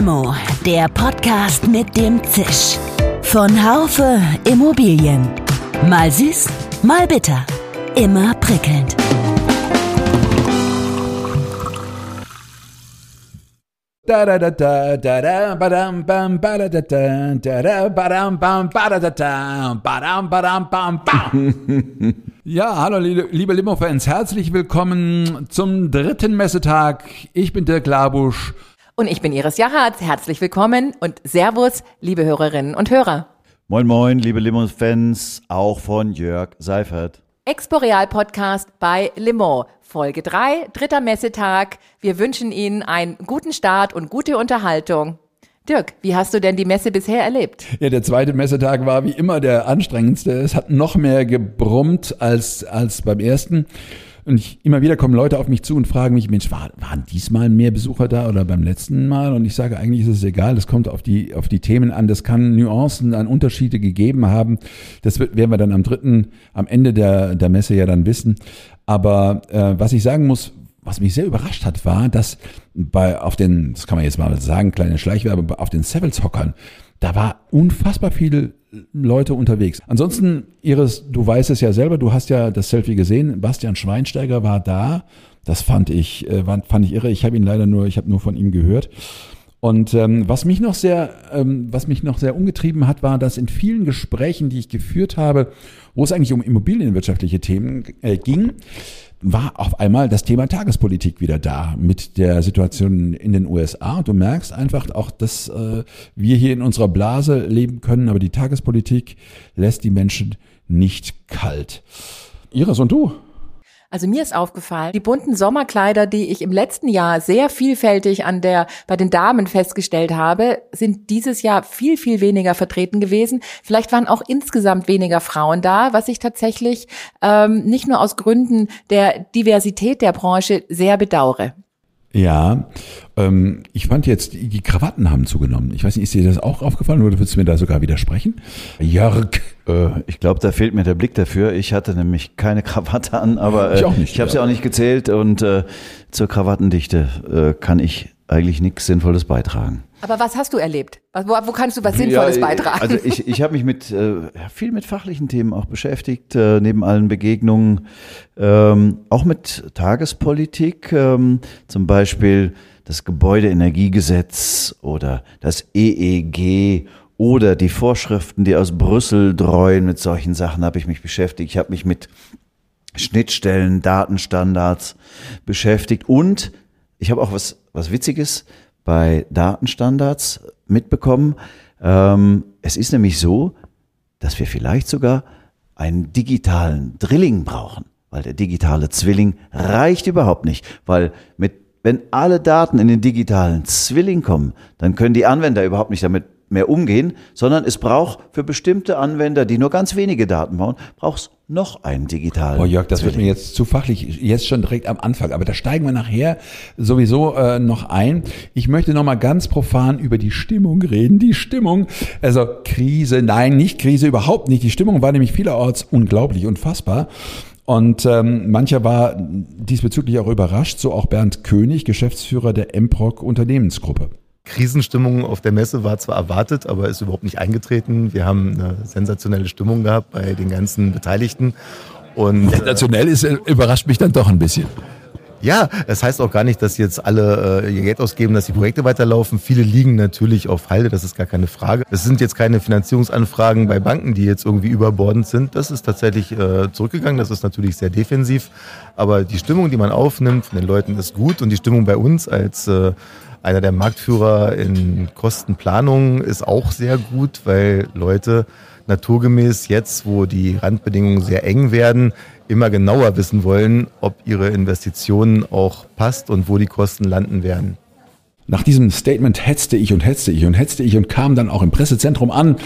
Limo, der Podcast mit dem Zisch. Von Haufe Immobilien. Mal süß, mal bitter. Immer prickelnd. Da da da da da da badam bam ba da da da da da badam bam ba da da da badam badam bam bam. Ja, hallo liebe, liebe Limo-Fans, herzlich willkommen zum dritten Messetag. Ich bin Dirk Labusch. Und ich bin Iris Jahatz. Herzlich willkommen und Servus, liebe Hörerinnen und Hörer. Moin Moin, liebe Limo-Fans, auch von Jörg Seifert. Exporeal Podcast bei Limo. Folge 3, dritter Messetag. Wir wünschen Ihnen einen guten Start und gute Unterhaltung. Dirk, wie hast du denn die Messe bisher erlebt? Ja, der zweite Messetag war wie immer der anstrengendste. Es hat noch mehr gebrummt als, als beim ersten. Und ich, immer wieder kommen Leute auf mich zu und fragen mich, Mensch, war, waren diesmal mehr Besucher da oder beim letzten Mal? Und ich sage, eigentlich ist es egal, das kommt auf die, auf die Themen an. Das kann Nuancen an Unterschiede gegeben haben. Das wird, werden wir dann am dritten, am Ende der, der Messe ja dann wissen. Aber äh, was ich sagen muss, was mich sehr überrascht hat, war, dass bei auf den, das kann man jetzt mal sagen, kleine Schleichwerbe, auf den Sevils Hockern, da war unfassbar viele Leute unterwegs. Ansonsten, Iris, du weißt es ja selber, du hast ja das Selfie gesehen. Bastian Schweinsteiger war da. Das fand ich, äh, fand ich irre. Ich habe ihn leider nur, ich habe nur von ihm gehört. Und ähm, was mich noch sehr, ähm, was mich noch sehr umgetrieben hat, war, dass in vielen Gesprächen, die ich geführt habe, wo es eigentlich um immobilienwirtschaftliche Themen äh, ging, war auf einmal das Thema Tagespolitik wieder da mit der Situation in den USA. Und du merkst einfach auch, dass äh, wir hier in unserer Blase leben können, aber die Tagespolitik lässt die Menschen nicht kalt. Iris und du? Also mir ist aufgefallen, die bunten Sommerkleider, die ich im letzten Jahr sehr vielfältig an der, bei den Damen festgestellt habe, sind dieses Jahr viel, viel weniger vertreten gewesen. Vielleicht waren auch insgesamt weniger Frauen da, was ich tatsächlich ähm, nicht nur aus Gründen der Diversität der Branche sehr bedauere. Ja, ähm, ich fand jetzt, die Krawatten haben zugenommen. Ich weiß nicht, ist dir das auch aufgefallen oder würdest du mir da sogar widersprechen? Jörg. Äh, ich glaube, da fehlt mir der Blick dafür. Ich hatte nämlich keine Krawatte an, aber äh, ich, auch nicht, ich habe sie ja. auch nicht gezählt und äh, zur Krawattendichte äh, kann ich eigentlich nichts Sinnvolles beitragen. Aber was hast du erlebt? Wo, wo kannst du was Sinnvolles ja, beitragen? Also ich, ich habe mich mit äh, viel mit fachlichen Themen auch beschäftigt, äh, neben allen Begegnungen, ähm, auch mit Tagespolitik, ähm, zum Beispiel das Gebäudeenergiegesetz oder das EEG oder die Vorschriften, die aus Brüssel dreuen. Mit solchen Sachen habe ich mich beschäftigt. Ich habe mich mit Schnittstellen, Datenstandards beschäftigt und ich habe auch was, was Witziges bei Datenstandards mitbekommen. Ähm, es ist nämlich so, dass wir vielleicht sogar einen digitalen Drilling brauchen, weil der digitale Zwilling reicht überhaupt nicht, weil mit wenn alle Daten in den digitalen Zwilling kommen, dann können die Anwender überhaupt nicht damit mehr umgehen, sondern es braucht für bestimmte Anwender, die nur ganz wenige Daten bauen, braucht es noch einen digitalen. Oh Jörg, das Zwilling. wird mir jetzt zu fachlich, jetzt schon direkt am Anfang, aber da steigen wir nachher sowieso äh, noch ein. Ich möchte noch mal ganz profan über die Stimmung reden. Die Stimmung, also Krise, nein, nicht Krise, überhaupt nicht. Die Stimmung war nämlich vielerorts unglaublich, unfassbar. Und ähm, mancher war diesbezüglich auch überrascht, so auch Bernd König, Geschäftsführer der MPROC Unternehmensgruppe. Krisenstimmung auf der Messe war zwar erwartet, aber ist überhaupt nicht eingetreten. Wir haben eine sensationelle Stimmung gehabt bei den ganzen Beteiligten. Und, Sensationell ist, äh, überrascht mich dann doch ein bisschen. Ja, das heißt auch gar nicht, dass jetzt alle äh, ihr Geld ausgeben, dass die Projekte weiterlaufen. Viele liegen natürlich auf Halde, das ist gar keine Frage. Es sind jetzt keine Finanzierungsanfragen bei Banken, die jetzt irgendwie überbordend sind. Das ist tatsächlich äh, zurückgegangen, das ist natürlich sehr defensiv. Aber die Stimmung, die man aufnimmt von den Leuten, ist gut und die Stimmung bei uns als äh, einer der Marktführer in Kostenplanung ist auch sehr gut, weil Leute naturgemäß jetzt, wo die Randbedingungen sehr eng werden, immer genauer wissen wollen, ob ihre Investitionen auch passt und wo die Kosten landen werden. Nach diesem Statement hetzte ich und hetzte ich und hetzte ich und kam dann auch im Pressezentrum an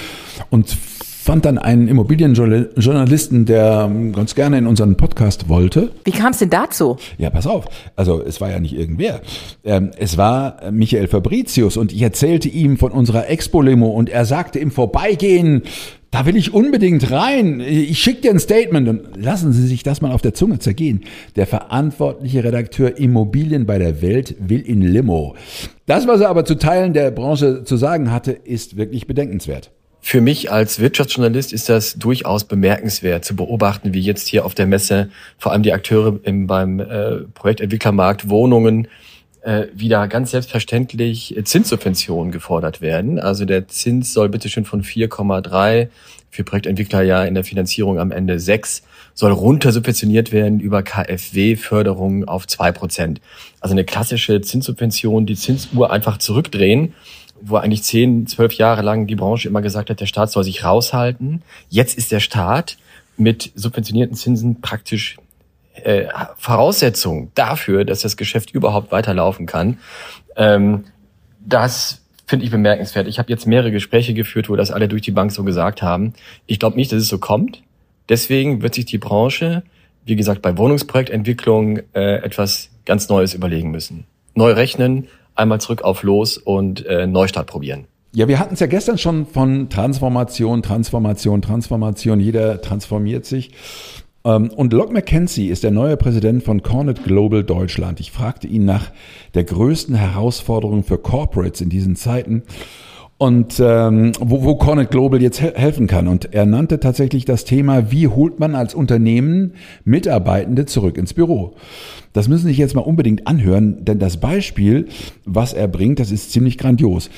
und fand dann einen Immobilienjournalisten, der ganz gerne in unseren Podcast wollte. Wie kam es denn dazu? Ja, pass auf. Also es war ja nicht irgendwer. Ähm, es war Michael Fabricius und ich erzählte ihm von unserer Expo-Limo und er sagte im Vorbeigehen, Da will ich unbedingt rein. Ich schicke dir ein Statement und lassen Sie sich das mal auf der Zunge zergehen. Der verantwortliche Redakteur Immobilien bei der Welt will in Limo. Das, was er aber zu Teilen der Branche zu sagen hatte, ist wirklich bedenkenswert. Für mich als Wirtschaftsjournalist ist das durchaus bemerkenswert zu beobachten, wie jetzt hier auf der Messe vor allem die Akteure im, beim äh, Projektentwicklermarkt Wohnungen äh, wieder ganz selbstverständlich Zinssubventionen gefordert werden. Also der Zins soll bitte schön von 4,3 für Projektentwickler ja in der Finanzierung am Ende 6 soll runter subventioniert werden über KfW-Förderung auf 2 Prozent. Also eine klassische Zinssubvention, die Zinsuhr einfach zurückdrehen, wo eigentlich 10, 12 Jahre lang die Branche immer gesagt hat, der Staat soll sich raushalten. Jetzt ist der Staat mit subventionierten Zinsen praktisch äh, Voraussetzung dafür, dass das Geschäft überhaupt weiterlaufen kann. Ähm, das finde ich bemerkenswert. Ich habe jetzt mehrere Gespräche geführt, wo das alle durch die Bank so gesagt haben. Ich glaube nicht, dass es so kommt. Deswegen wird sich die Branche, wie gesagt, bei Wohnungsprojektentwicklung äh, etwas ganz Neues überlegen müssen. Neu rechnen, einmal zurück auf los und äh, Neustart probieren. Ja, wir hatten es ja gestern schon von Transformation, Transformation, Transformation. Jeder transformiert sich. Ähm, und Locke McKenzie ist der neue Präsident von Cornet Global Deutschland. Ich fragte ihn nach der größten Herausforderung für Corporates in diesen Zeiten und ähm, wo, wo Cornet Global jetzt he helfen kann. Und er nannte tatsächlich das Thema, wie holt man als Unternehmen Mitarbeitende zurück ins Büro. Das müssen Sie sich jetzt mal unbedingt anhören, denn das Beispiel, was er bringt, das ist ziemlich grandios.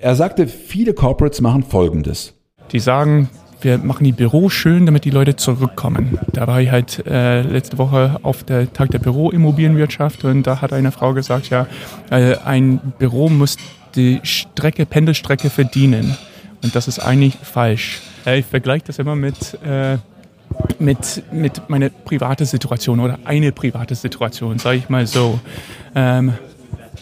Er sagte, viele Corporates machen Folgendes. Die sagen, wir machen die Büros schön, damit die Leute zurückkommen. Da war ich halt äh, letzte Woche auf der Tag der Büroimmobilienwirtschaft und da hat eine Frau gesagt, ja, äh, ein Büro muss die Strecke, Pendelstrecke verdienen. Und das ist eigentlich falsch. Ich vergleiche das immer mit, äh, mit, mit meiner privaten Situation oder eine private Situation, sage ich mal so. Ähm,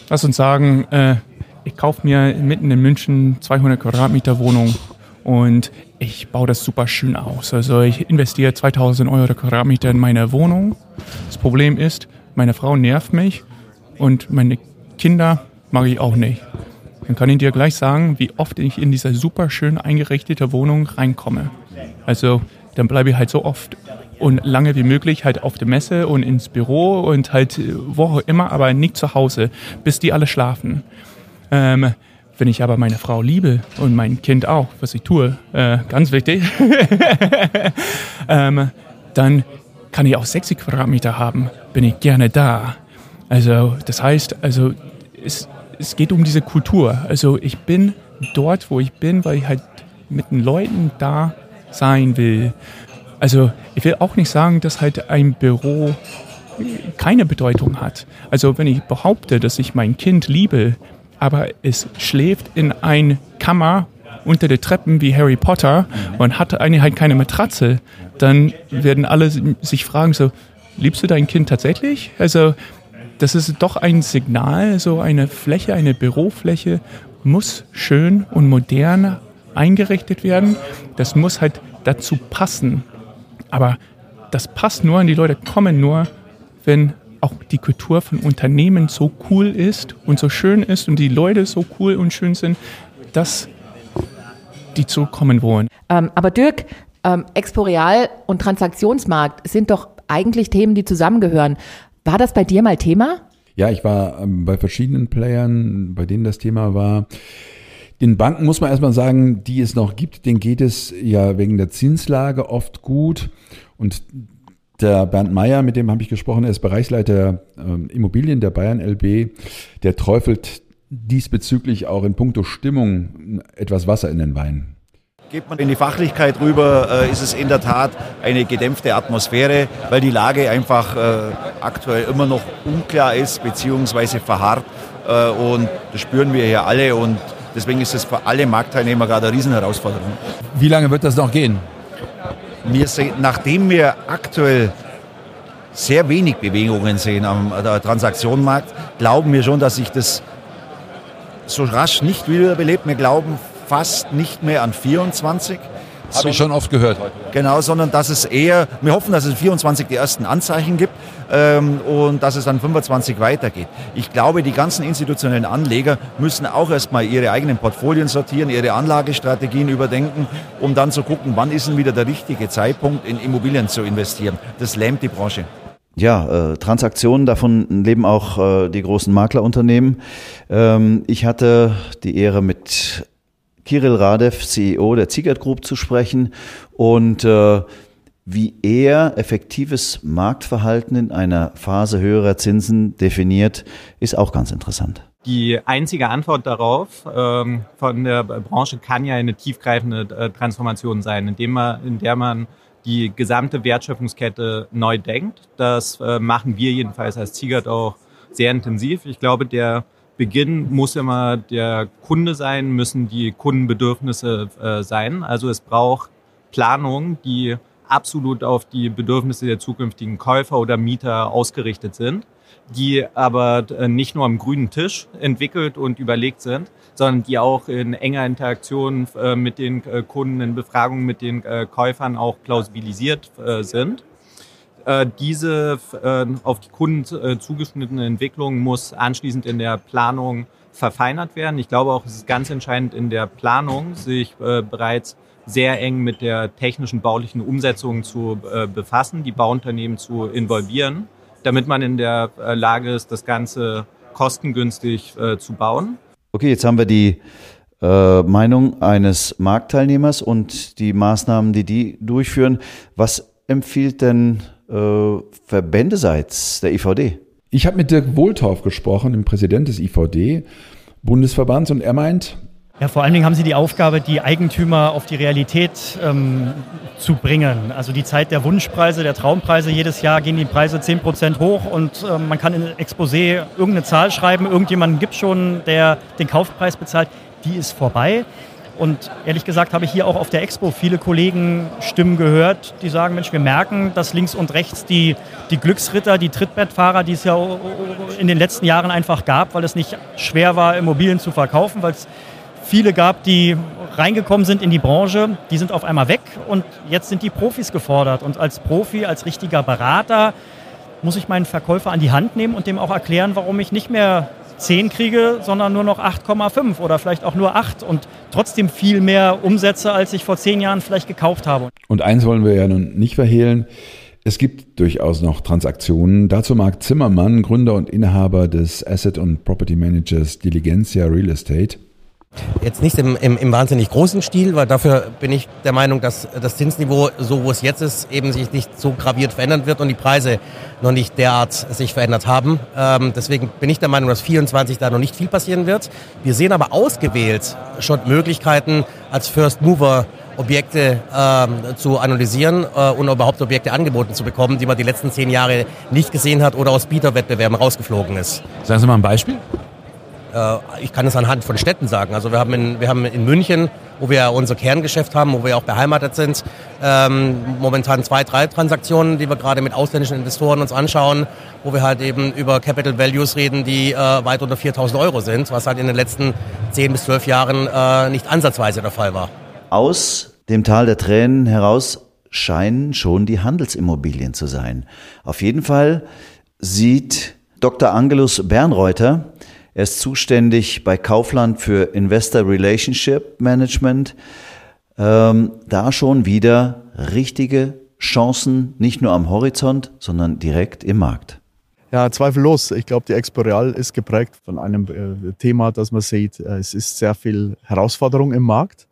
lass uns sagen, äh, ich kaufe mir mitten in München 200 Quadratmeter Wohnung und ich baue das super schön aus. Also ich investiere 2000 Euro Quadratmeter in meine Wohnung. Das Problem ist, meine Frau nervt mich und meine Kinder mag ich auch nicht. Dann kann ich dir gleich sagen, wie oft ich in diese super schön eingerichtete Wohnung reinkomme. Also dann bleibe ich halt so oft und lange wie möglich halt auf der Messe und ins Büro und halt wo immer, aber nicht zu Hause, bis die alle schlafen. Ähm, wenn ich aber meine Frau liebe und mein Kind auch, was ich tue, äh, ganz wichtig, ähm, dann kann ich auch 60 Quadratmeter haben, bin ich gerne da. Also das heißt, also es, es geht um diese Kultur. Also ich bin dort, wo ich bin, weil ich halt mit den Leuten da sein will. Also ich will auch nicht sagen, dass halt ein Büro keine Bedeutung hat. Also wenn ich behaupte, dass ich mein Kind liebe, aber es schläft in ein Kammer unter den Treppen wie Harry Potter und hat eigentlich halt keine Matratze, dann werden alle sich fragen so, liebst du dein Kind tatsächlich? Also das ist doch ein Signal, so eine Fläche, eine Bürofläche muss schön und modern eingerichtet werden. Das muss halt dazu passen. Aber das passt nur und die Leute kommen nur, wenn auch die Kultur von Unternehmen so cool ist und so schön ist und die Leute so cool und schön sind, dass die zurückkommen wollen. Ähm, aber Dirk, ähm, Exporeal und Transaktionsmarkt sind doch eigentlich Themen, die zusammengehören. War das bei dir mal Thema? Ja, ich war ähm, bei verschiedenen Playern, bei denen das Thema war. Den Banken muss man erstmal sagen, die es noch gibt, denen geht es ja wegen der Zinslage oft gut. Und der Bernd Meyer, mit dem habe ich gesprochen, er ist Bereichsleiter äh, Immobilien der Bayern LB, der träufelt diesbezüglich auch in puncto Stimmung etwas Wasser in den Wein. Geht man in die Fachlichkeit rüber, äh, ist es in der Tat eine gedämpfte Atmosphäre, weil die Lage einfach äh, aktuell immer noch unklar ist bzw. verharrt. Äh, und das spüren wir hier alle und deswegen ist es für alle Marktteilnehmer gerade eine Riesenherausforderung. Wie lange wird das noch gehen? Wir sehen, nachdem wir aktuell sehr wenig Bewegungen sehen am Transaktionenmarkt, glauben wir schon, dass sich das so rasch nicht wiederbelebt. Wir glauben fast nicht mehr an 24, Habe ich schon oft gehört heute. Genau, sondern dass es eher, wir hoffen, dass es 24 die ersten Anzeichen gibt ähm, und dass es dann 25 weitergeht. Ich glaube, die ganzen institutionellen Anleger müssen auch erstmal ihre eigenen Portfolien sortieren, ihre Anlagestrategien überdenken, um dann zu gucken, wann ist denn wieder der richtige Zeitpunkt, in Immobilien zu investieren. Das lähmt die Branche. Ja, äh, Transaktionen, davon leben auch äh, die großen Maklerunternehmen. Ähm, ich hatte die Ehre mit Kirill Radev, CEO der Ziegert Group, zu sprechen und äh, wie er effektives Marktverhalten in einer Phase höherer Zinsen definiert, ist auch ganz interessant. Die einzige Antwort darauf ähm, von der Branche kann ja eine tiefgreifende äh, Transformation sein, indem man, in der man die gesamte Wertschöpfungskette neu denkt. Das äh, machen wir jedenfalls als Ziegert auch sehr intensiv. Ich glaube, der Beginn muss immer der Kunde sein, müssen die Kundenbedürfnisse äh, sein. Also es braucht Planungen, die absolut auf die Bedürfnisse der zukünftigen Käufer oder Mieter ausgerichtet sind, die aber äh, nicht nur am grünen Tisch entwickelt und überlegt sind, sondern die auch in enger Interaktion äh, mit den äh, Kunden, in Befragungen mit den Käufern auch plausibilisiert sind. Diese auf die Kunden zugeschnittene Entwicklung muss anschließend in der Planung verfeinert werden. Ich glaube auch, es ist ganz entscheidend in der Planung, sich bereits sehr eng mit der technischen baulichen Umsetzung zu befassen, die Bauunternehmen zu involvieren, damit man in der Lage ist, das Ganze kostengünstig zu bauen. Okay, jetzt haben wir die äh, Meinung eines Marktteilnehmers und die Maßnahmen, die die durchführen. Was empfiehlt denn äh, Verbändeseits der IVD? Ich habe mit Dirk Wohltorf gesprochen, dem Präsident des IVD Bundesverbands, und er meint, ja, vor allen Dingen haben sie die Aufgabe, die Eigentümer auf die Realität ähm, zu bringen. Also die Zeit der Wunschpreise, der Traumpreise. Jedes Jahr gehen die Preise 10 Prozent hoch und ähm, man kann in Exposé irgendeine Zahl schreiben. Irgendjemanden gibt schon, der den Kaufpreis bezahlt. Die ist vorbei. Und ehrlich gesagt habe ich hier auch auf der Expo viele Kollegen Stimmen gehört, die sagen, Mensch, wir merken, dass links und rechts die, die Glücksritter, die Trittbettfahrer, die es ja in den letzten Jahren einfach gab, weil es nicht schwer war, Immobilien zu verkaufen, weil es viele gab, die reingekommen sind in die Branche, die sind auf einmal weg und jetzt sind die Profis gefordert. Und als Profi, als richtiger Berater muss ich meinen Verkäufer an die Hand nehmen und dem auch erklären, warum ich nicht mehr 10 kriege, sondern nur noch 8,5 oder vielleicht auch nur 8 und trotzdem viel mehr Umsätze, als ich vor zehn Jahren vielleicht gekauft habe. Und eins wollen wir ja nun nicht verhehlen. Es gibt durchaus noch Transaktionen. Dazu Marc Zimmermann, Gründer und Inhaber des Asset- und Property Managers Diligencia Real Estate. Jetzt nicht im, im, im wahnsinnig großen Stil, weil dafür bin ich der Meinung, dass das Zinsniveau, so wo es jetzt ist, eben sich nicht so graviert verändern wird und die Preise noch nicht derart sich verändert haben. Ähm, deswegen bin ich der Meinung, dass 24 da noch nicht viel passieren wird. Wir sehen aber ausgewählt schon Möglichkeiten als First Mover Objekte ähm, zu analysieren äh, und überhaupt Objekte angeboten zu bekommen, die man die letzten zehn Jahre nicht gesehen hat oder aus Bieterwettbewerben rausgeflogen ist. Sagen Sie mal ein Beispiel. Äh, ich kann es anhand von Städten sagen. Also wir haben in, wir haben in München, wo wir unser Kerngeschäft haben, wo wir auch beheimatet sind, ähm, momentan zwei, drei Transaktionen, die wir gerade mit ausländischen Investoren uns anschauen, wo wir halt eben über Capital Values reden, die äh, weit unter 4000 Euro sind, was halt in den letzten 10 bis 12 Jahren äh, nicht ansatzweise der Fall war. Aus dem Tal der Tränen heraus scheinen schon die Handelsimmobilien zu sein. Auf jeden Fall sieht Dr. Angelus Bernreuter er ist zuständig bei Kaufland für Investor Relationship Management. Ähm, da schon wieder richtige Chancen, nicht nur am Horizont, sondern direkt im Markt. Ja, zweifellos. Ich glaube, die Expo Real ist geprägt von einem äh, Thema, das man sieht. Äh, es ist sehr viel Herausforderung im Markt.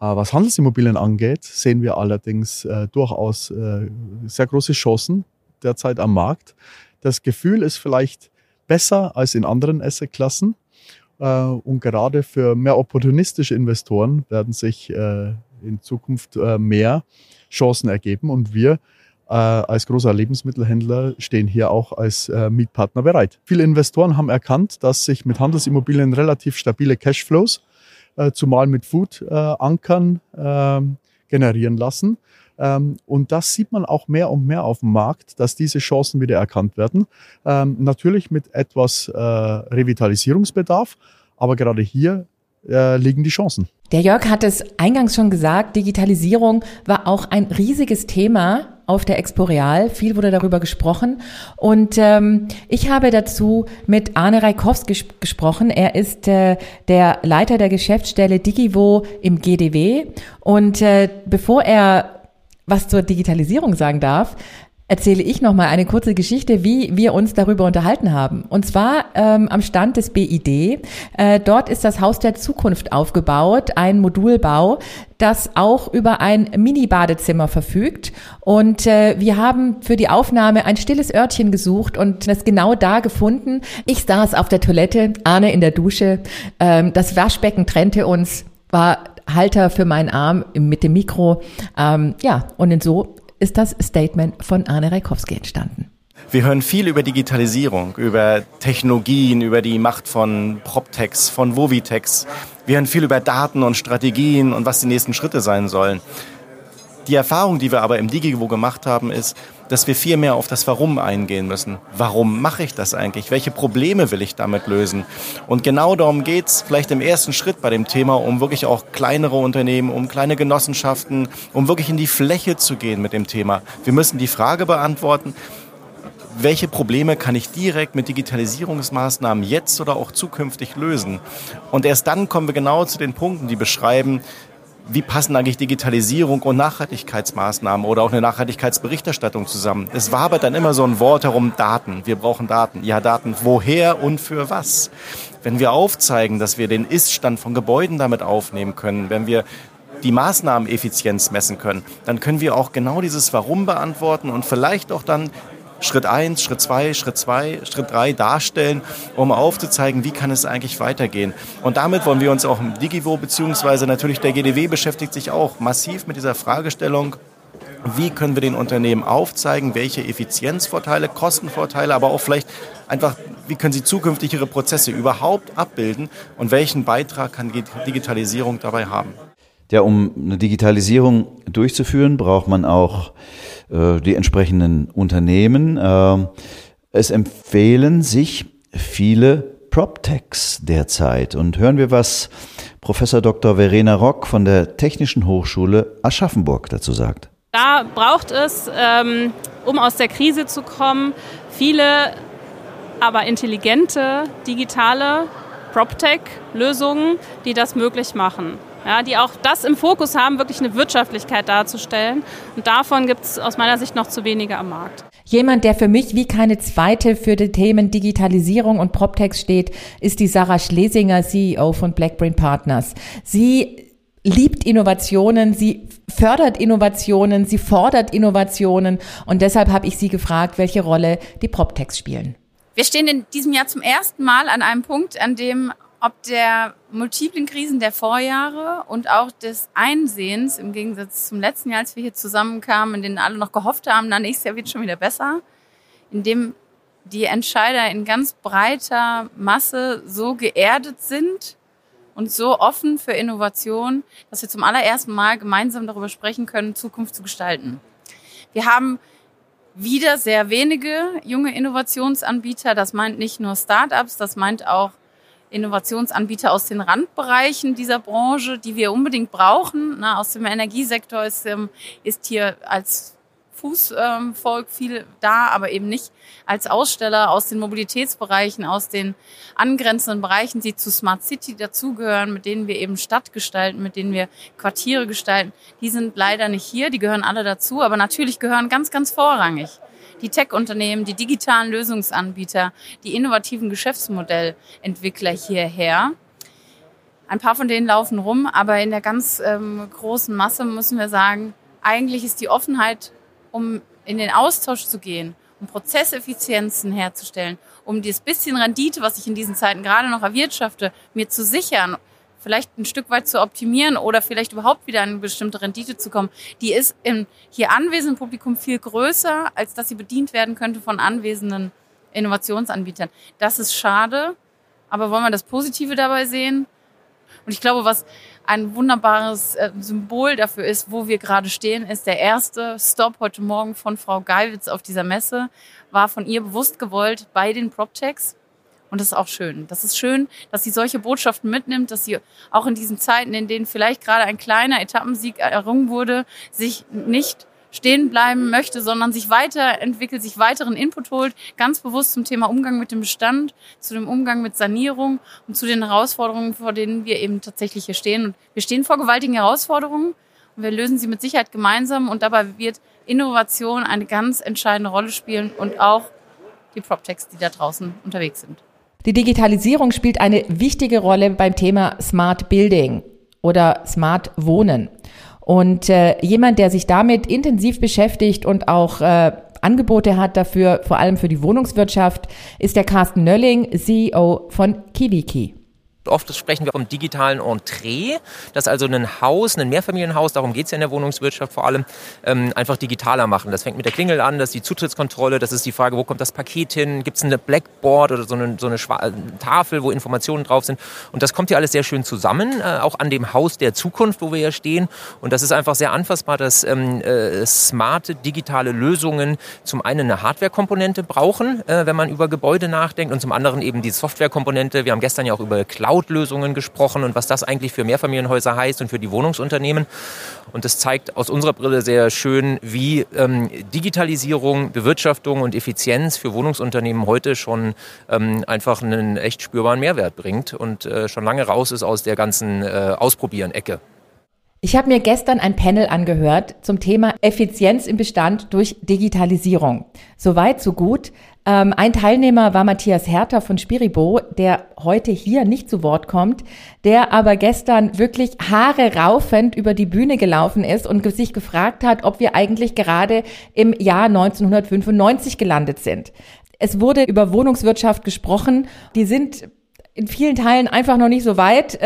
Äh, was Handelsimmobilien angeht, sehen wir allerdings äh, durchaus äh, sehr große Chancen derzeit am Markt. Das Gefühl ist vielleicht besser als in anderen Assetklassen. Äh, und gerade für mehr opportunistische Investoren werden sich äh, in Zukunft äh, mehr Chancen ergeben. Und wir als großer Lebensmittelhändler stehen hier auch als Mietpartner bereit. Viele Investoren haben erkannt, dass sich mit Handelsimmobilien relativ stabile Cashflows, zumal mit Food-Ankern, generieren lassen. Ähm, und das sieht man auch mehr und mehr auf dem Markt, dass diese Chancen wieder erkannt werden. Ähm, natürlich mit etwas äh, Revitalisierungsbedarf, aber gerade hier äh, liegen die Chancen. Der Jörg hat es eingangs schon gesagt, Digitalisierung war auch ein riesiges Thema auf der Exporeal. Viel wurde darüber gesprochen. Und ähm, ich habe dazu mit Arne Reikowski ges gesprochen. Er ist äh, der Leiter der Geschäftsstelle Digivo im GDW. Und äh, bevor er was zur Digitalisierung sagen darf, erzähle ich noch mal eine kurze Geschichte, wie wir uns darüber unterhalten haben. Und zwar ähm, am Stand des BID. Äh, dort ist das Haus der Zukunft aufgebaut, ein Modulbau, das auch über ein Mini-Badezimmer verfügt. Und äh, wir haben für die Aufnahme ein stilles Örtchen gesucht und das genau da gefunden. Ich saß auf der Toilette, Arne in der Dusche. Ähm, das Waschbecken trennte uns, war Halter für meinen Arm mit dem Mikro. Ähm, ja, und so ist das Statement von Arne Reikowski entstanden. Wir hören viel über Digitalisierung, über Technologien, über die Macht von PropTechs, von Vovitex. Wir hören viel über Daten und Strategien und was die nächsten Schritte sein sollen. Die Erfahrung, die wir aber im Digivo gemacht haben, ist, dass wir viel mehr auf das Warum eingehen müssen. Warum mache ich das eigentlich? Welche Probleme will ich damit lösen? Und genau darum geht es vielleicht im ersten Schritt bei dem Thema, um wirklich auch kleinere Unternehmen, um kleine Genossenschaften, um wirklich in die Fläche zu gehen mit dem Thema. Wir müssen die Frage beantworten, welche Probleme kann ich direkt mit Digitalisierungsmaßnahmen jetzt oder auch zukünftig lösen? Und erst dann kommen wir genau zu den Punkten, die beschreiben, wie passen eigentlich Digitalisierung und Nachhaltigkeitsmaßnahmen oder auch eine Nachhaltigkeitsberichterstattung zusammen? Es war aber dann immer so ein Wort herum, Daten. Wir brauchen Daten. Ja, Daten. Woher und für was? Wenn wir aufzeigen, dass wir den Iststand von Gebäuden damit aufnehmen können, wenn wir die Maßnahmeneffizienz messen können, dann können wir auch genau dieses Warum beantworten und vielleicht auch dann Schritt eins, Schritt zwei, Schritt zwei, Schritt drei darstellen, um aufzuzeigen, wie kann es eigentlich weitergehen. Und damit wollen wir uns auch im Digivo beziehungsweise natürlich der GDW beschäftigt sich auch massiv mit dieser Fragestellung, wie können wir den Unternehmen aufzeigen, welche Effizienzvorteile, Kostenvorteile, aber auch vielleicht einfach, wie können sie zukünftig ihre Prozesse überhaupt abbilden und welchen Beitrag kann Digitalisierung dabei haben. Ja, um eine Digitalisierung durchzuführen, braucht man auch äh, die entsprechenden Unternehmen. Äh, es empfehlen sich viele PropTechs derzeit. Und hören wir, was Professor Dr. Verena Rock von der Technischen Hochschule Aschaffenburg dazu sagt. Da braucht es, ähm, um aus der Krise zu kommen, viele, aber intelligente digitale PropTech-Lösungen, die das möglich machen ja, die auch das im Fokus haben, wirklich eine Wirtschaftlichkeit darzustellen. Und davon gibt es aus meiner Sicht noch zu wenige am Markt. Jemand, der für mich wie keine zweite für die Themen Digitalisierung und PropTech steht, ist die Sarah Schlesinger, CEO von Blackbrain Partners. Sie liebt Innovationen, sie fördert Innovationen, sie fordert Innovationen und deshalb habe ich sie gefragt, welche Rolle die PropTechs spielen. Wir stehen in diesem Jahr zum ersten Mal an einem Punkt, an dem ob der multiplen Krisen der Vorjahre und auch des Einsehens im Gegensatz zum letzten Jahr, als wir hier zusammenkamen, in denen alle noch gehofft haben, na nächstes Jahr wird schon wieder besser, in dem die Entscheider in ganz breiter Masse so geerdet sind und so offen für Innovation, dass wir zum allerersten Mal gemeinsam darüber sprechen können, Zukunft zu gestalten. Wir haben wieder sehr wenige junge Innovationsanbieter. Das meint nicht nur Startups, das meint auch Innovationsanbieter aus den Randbereichen dieser Branche, die wir unbedingt brauchen. Na, aus dem Energiesektor ist, ähm, ist hier als Fußvolk viel da, aber eben nicht als Aussteller aus den Mobilitätsbereichen, aus den angrenzenden Bereichen, die zu Smart City dazugehören, mit denen wir eben Stadt gestalten, mit denen wir Quartiere gestalten. Die sind leider nicht hier, die gehören alle dazu, aber natürlich gehören ganz, ganz vorrangig die Tech-Unternehmen, die digitalen Lösungsanbieter, die innovativen Geschäftsmodellentwickler hierher. Ein paar von denen laufen rum, aber in der ganz ähm, großen Masse müssen wir sagen, eigentlich ist die Offenheit, um in den Austausch zu gehen, um Prozesseffizienzen herzustellen, um dieses bisschen Rendite, was ich in diesen Zeiten gerade noch erwirtschafte, mir zu sichern vielleicht ein Stück weit zu optimieren oder vielleicht überhaupt wieder eine bestimmte Rendite zu kommen, die ist im hier anwesenden Publikum viel größer, als dass sie bedient werden könnte von anwesenden Innovationsanbietern. Das ist schade, aber wollen wir das Positive dabei sehen? Und ich glaube, was ein wunderbares äh, Symbol dafür ist, wo wir gerade stehen, ist der erste Stop heute Morgen von Frau Geiwitz auf dieser Messe, war von ihr bewusst gewollt bei den PropTechs Und das ist auch schön. Das ist schön, dass sie solche Botschaften mitnimmt, dass sie auch in diesen Zeiten, in denen vielleicht gerade ein kleiner Etappensieg errungen wurde, sich nicht stehen bleiben möchte, sondern sich weiterentwickelt, sich weiteren Input holt, ganz bewusst zum Thema Umgang mit dem Bestand, zu dem Umgang mit Sanierung und zu den Herausforderungen, vor denen wir eben tatsächlich hier stehen. Und wir stehen vor gewaltigen Herausforderungen und wir lösen sie mit Sicherheit gemeinsam und dabei wird Innovation eine ganz entscheidende Rolle spielen und auch die PropTechs, die da draußen unterwegs sind. Die Digitalisierung spielt eine wichtige Rolle beim Thema Smart Building oder Smart Wohnen. Und äh, jemand, der sich damit intensiv beschäftigt und auch äh, Angebote hat dafür, vor allem für die Wohnungswirtschaft, ist der Carsten Nölling, CEO von KiwiKey. Oft sprechen wir vom digitalen Entree, dass also ein Haus, ein Mehrfamilienhaus, darum geht es ja in der Wohnungswirtschaft vor allem, ähm, einfach digitaler machen. Das fängt mit der Klingel an, das ist die Zutrittskontrolle, das ist die Frage, wo kommt das Paket hin, gibt es eine Blackboard oder so eine, so eine äh, Tafel, wo Informationen drauf sind. Und das kommt ja alles sehr schön zusammen, äh, auch an dem Haus der Zukunft, wo wir ja stehen. Und das ist einfach sehr anfassbar, dass ähm, äh, smarte digitale Lösungen zum einen eine Hardware-Komponente brauchen, äh, wenn man über Gebäude nachdenkt, und zum anderen eben die Software-Komponente. Wir haben gestern ja auch über Cloud Cloud-Lösungen gesprochen und was das eigentlich für Mehrfamilienhäuser heißt und für die Wohnungsunternehmen. Und das zeigt aus unserer Brille sehr schön, wie ähm, Digitalisierung, Bewirtschaftung und Effizienz für Wohnungsunternehmen heute schon ähm, einfach einen echt spürbaren Mehrwert bringt und äh, schon lange raus ist aus der ganzen äh, Ausprobieren-Ecke. Ich habe mir gestern ein Panel angehört zum Thema Effizienz im Bestand durch Digitalisierung. Soweit, so gut. Ähm, ein Teilnehmer war Matthias Herter von Spiribo, der heute hier nicht zu Wort kommt, der aber gestern wirklich Haare raufend über die Bühne gelaufen ist und sich gefragt hat, ob wir eigentlich gerade im Jahr 1995 gelandet sind. Es wurde über Wohnungswirtschaft gesprochen. Die sind in vielen Teilen einfach noch nicht so weit.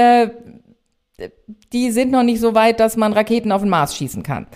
Die sind noch nicht so weit, dass man Raketen auf den Mars schießen kann.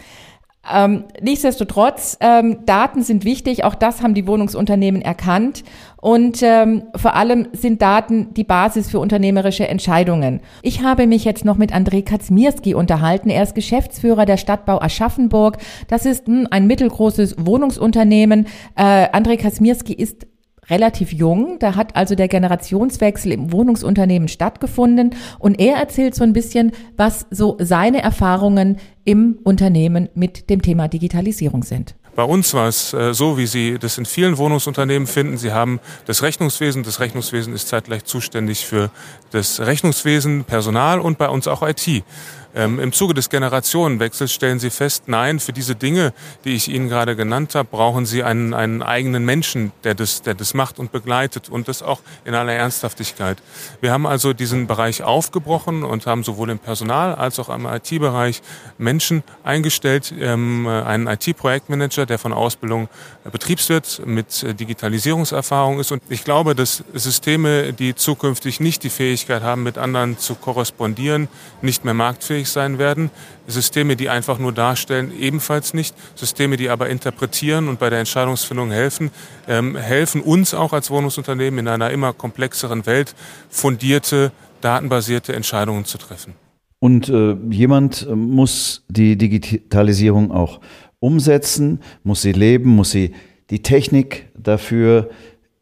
Ähm, nichtsdestotrotz, ähm, Daten sind wichtig, auch das haben die Wohnungsunternehmen erkannt. Und ähm, vor allem sind Daten die Basis für unternehmerische Entscheidungen. Ich habe mich jetzt noch mit André Kaczmierski unterhalten. Er ist Geschäftsführer der Stadtbau Aschaffenburg. Das ist mh, hm, ein mittelgroßes Wohnungsunternehmen. Äh, André Kaczmierski ist relativ jung. Da hat also der Generationswechsel im Wohnungsunternehmen stattgefunden. Und er erzählt so ein bisschen, was so seine Erfahrungen im Unternehmen mit dem Thema Digitalisierung sind. Bei uns war es äh, so, wie Sie das in vielen Wohnungsunternehmen finden. Sie haben das Rechnungswesen. Das Rechnungswesen ist zeitgleich zuständig für das Rechnungswesen, Personal und bei uns auch IT. Ähm, Im Zuge des Generationenwechsels stellen Sie fest, nein, für diese Dinge, die ich Ihnen gerade genannt habe, brauchen Sie einen, einen eigenen Menschen, der das, der das macht und begleitet und das auch in aller Ernsthaftigkeit. Wir haben also diesen Bereich aufgebrochen und haben sowohl im Personal als auch im IT-Bereich Menschen eingestellt, ähm, einen IT-Projektmanager, der von Ausbildung Betriebswirt mit Digitalisierungserfahrung ist. Und ich glaube, dass Systeme, die zukünftig nicht die Fähigkeit haben, mit anderen zu korrespondieren, nicht mehr marktfähig unfähig sein werden. Systeme, die einfach nur darstellen, ebenfalls nicht. Systeme, die aber interpretieren und bei der Entscheidungsfindung helfen, ähm, helfen uns auch als Wohnungsunternehmen in einer immer komplexeren Welt fundierte, datenbasierte Entscheidungen zu treffen. Und äh, jemand äh, muss die Digitalisierung auch umsetzen, muss sie leben, muss sie die Technik dafür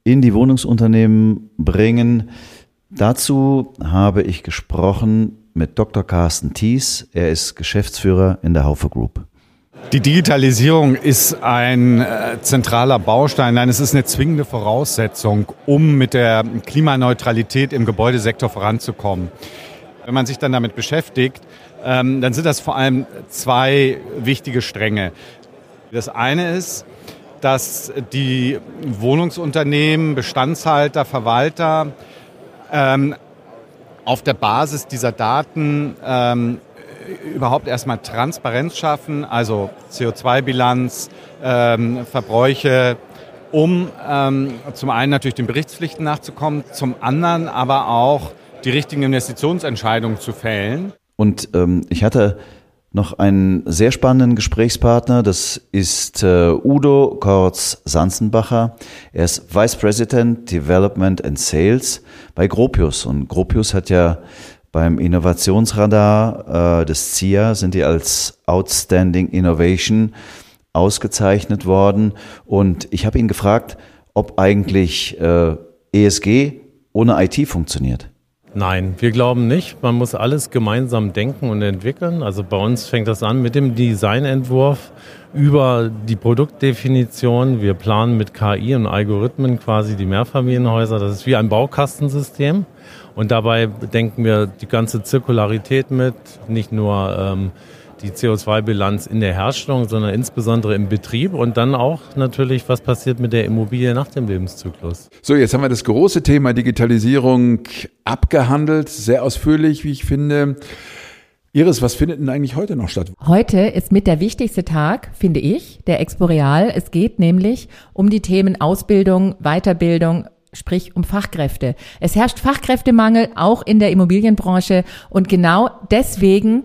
in die Wohnungsunternehmen bringen. Dazu habe ich gesprochen mit Dr. Carsten Thies. Er ist Geschäftsführer in der Haufe Group. Die Digitalisierung ist ein äh, zentraler Baustein, nein, es ist eine zwingende Voraussetzung, um mit der Klimaneutralität im Gebäudesektor voranzukommen. Wenn man sich dann damit beschäftigt, ähm, dann sind das vor allem zwei wichtige Stränge. Das eine ist, dass die Wohnungsunternehmen, Bestandshalter, Verwalter ähm, auf der Basis dieser Daten ähm, überhaupt erstmal Transparenz schaffen, also CO2-Bilanz, ähm, Verbräuche, um ähm, zum einen natürlich den Berichtspflichten nachzukommen, zum anderen aber auch die richtigen Investitionsentscheidungen zu fällen. Und ähm, ich hatte noch einen sehr spannenden Gesprächspartner. Das ist äh, Udo Kortz-Sanzenbacher. Er ist Vice President Development and Sales bei Gropius. Und Gropius hat ja beim Innovationsradar äh, des CIA sind die als Outstanding Innovation ausgezeichnet worden. Und ich habe ihn gefragt, ob eigentlich äh, ESG ohne IT funktioniert? Nein, wir glauben nicht. Man muss alles gemeinsam denken und entwickeln. Also bei uns fängt das an mit dem Designentwurf über die Produktdefinition. Wir planen mit KI und Algorithmen quasi die Mehrfamilienhäuser. Das ist wie ein Baukastensystem. Und dabei denken wir die ganze Zirkularität mit, nicht nur ähm, die CO2-Bilanz in der Herstellung, sondern insbesondere im Betrieb und dann auch natürlich, was passiert mit der Immobilie nach dem Lebenszyklus. So, jetzt haben wir das große Thema Digitalisierung abgehandelt, sehr ausführlich, wie ich finde. Iris, was findet denn eigentlich heute noch statt? Heute ist mit der wichtigste Tag, finde ich, der Exporeal. Es geht nämlich um die Themen Ausbildung, Weiterbildung, sprich um Fachkräfte. Es herrscht Fachkräftemangel auch in der Immobilienbranche und genau deswegen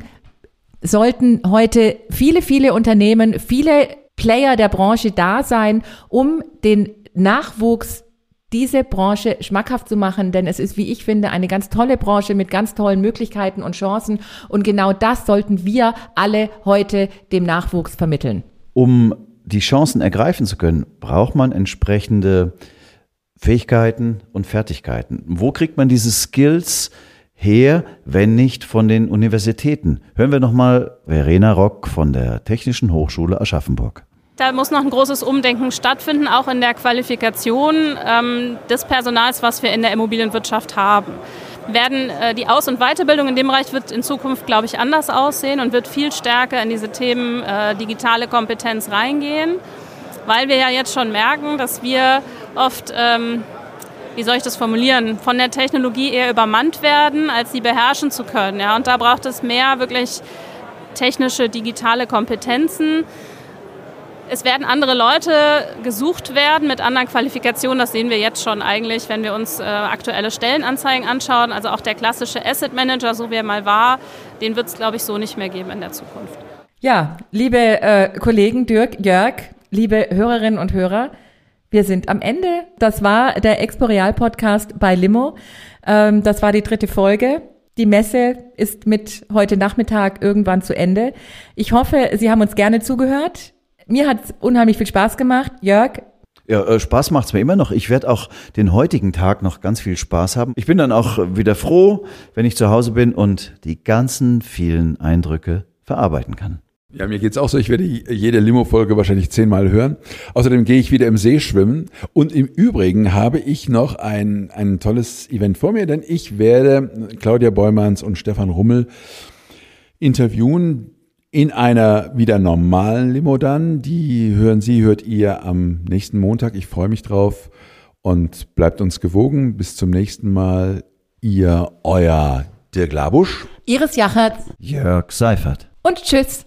sollten heute viele, viele Unternehmen, viele Player der Branche da sein, um den Nachwuchs diese Branche schmackhaft zu machen, denn es ist, wie ich finde, eine ganz tolle Branche mit ganz tollen Möglichkeiten und Chancen. Und genau das sollten wir alle heute dem Nachwuchs vermitteln. Um die Chancen ergreifen zu können, braucht man entsprechende Fähigkeiten und Fertigkeiten. Wo kriegt man diese Skills her, wenn nicht von den Universitäten? Hören wir nochmal Verena Rock von der Technischen Hochschule Aschaffenburg. Da muss noch ein großes Umdenken stattfinden, auch in der Qualifikation ähm, des Personals, was wir in der Immobilienwirtschaft haben. Werden äh, die Aus- und Weiterbildung in dem Bereich wird in Zukunft, glaube ich, anders aussehen und wird viel stärker in diese Themen äh, digitale Kompetenz reingehen, weil wir ja jetzt schon merken, dass wir oft ähm, wie soll ich das formulieren, von der Technologie eher übermannt werden, als sie beherrschen zu können. Ja? Und da braucht es mehr wirklich technische, digitale Kompetenzen. Es werden andere Leute gesucht werden mit anderen Qualifikationen. Das sehen wir jetzt schon eigentlich, wenn wir uns äh, aktuelle Stellenanzeigen anschauen. Also auch der klassische Asset Manager, so wie er mal war, den wird es, glaube ich, so nicht mehr geben in der Zukunft. Ja, liebe äh, Kollegen Dirk, Jörg, liebe Hörerinnen und Hörer, wir sind am Ende. Das war der Exporeal Podcast bei Limo. Ähm, das war die dritte Folge. Die Messe ist mit heute Nachmittag irgendwann zu Ende. Ich hoffe, Sie haben uns gerne zugehört. Mir hat es unheimlich viel Spaß gemacht. Jörg, ja, äh, Spaß macht's mir immer noch. Ich werde auch den heutigen Tag noch ganz viel Spaß haben. Ich bin dann auch wieder froh, wenn ich zu Hause bin und die ganzen vielen Eindrücke verarbeiten kann. Ja, mir geht's auch so. Ich werde jede Limo-Folge wahrscheinlich zehnmal hören. Außerdem gehe ich wieder im See schwimmen. Und im Übrigen habe ich noch ein, ein tolles Event vor mir, denn ich werde Claudia Beumanns und Stefan Rummel interviewen in einer wieder normalen Limo dann. Die hören Sie, hört ihr am nächsten Montag. Ich freue mich drauf und bleibt uns gewogen. Bis zum nächsten Mal. Ihr, euer Dirk Labusch. Iris Jachert. Jörg Seifert. Und tschüss.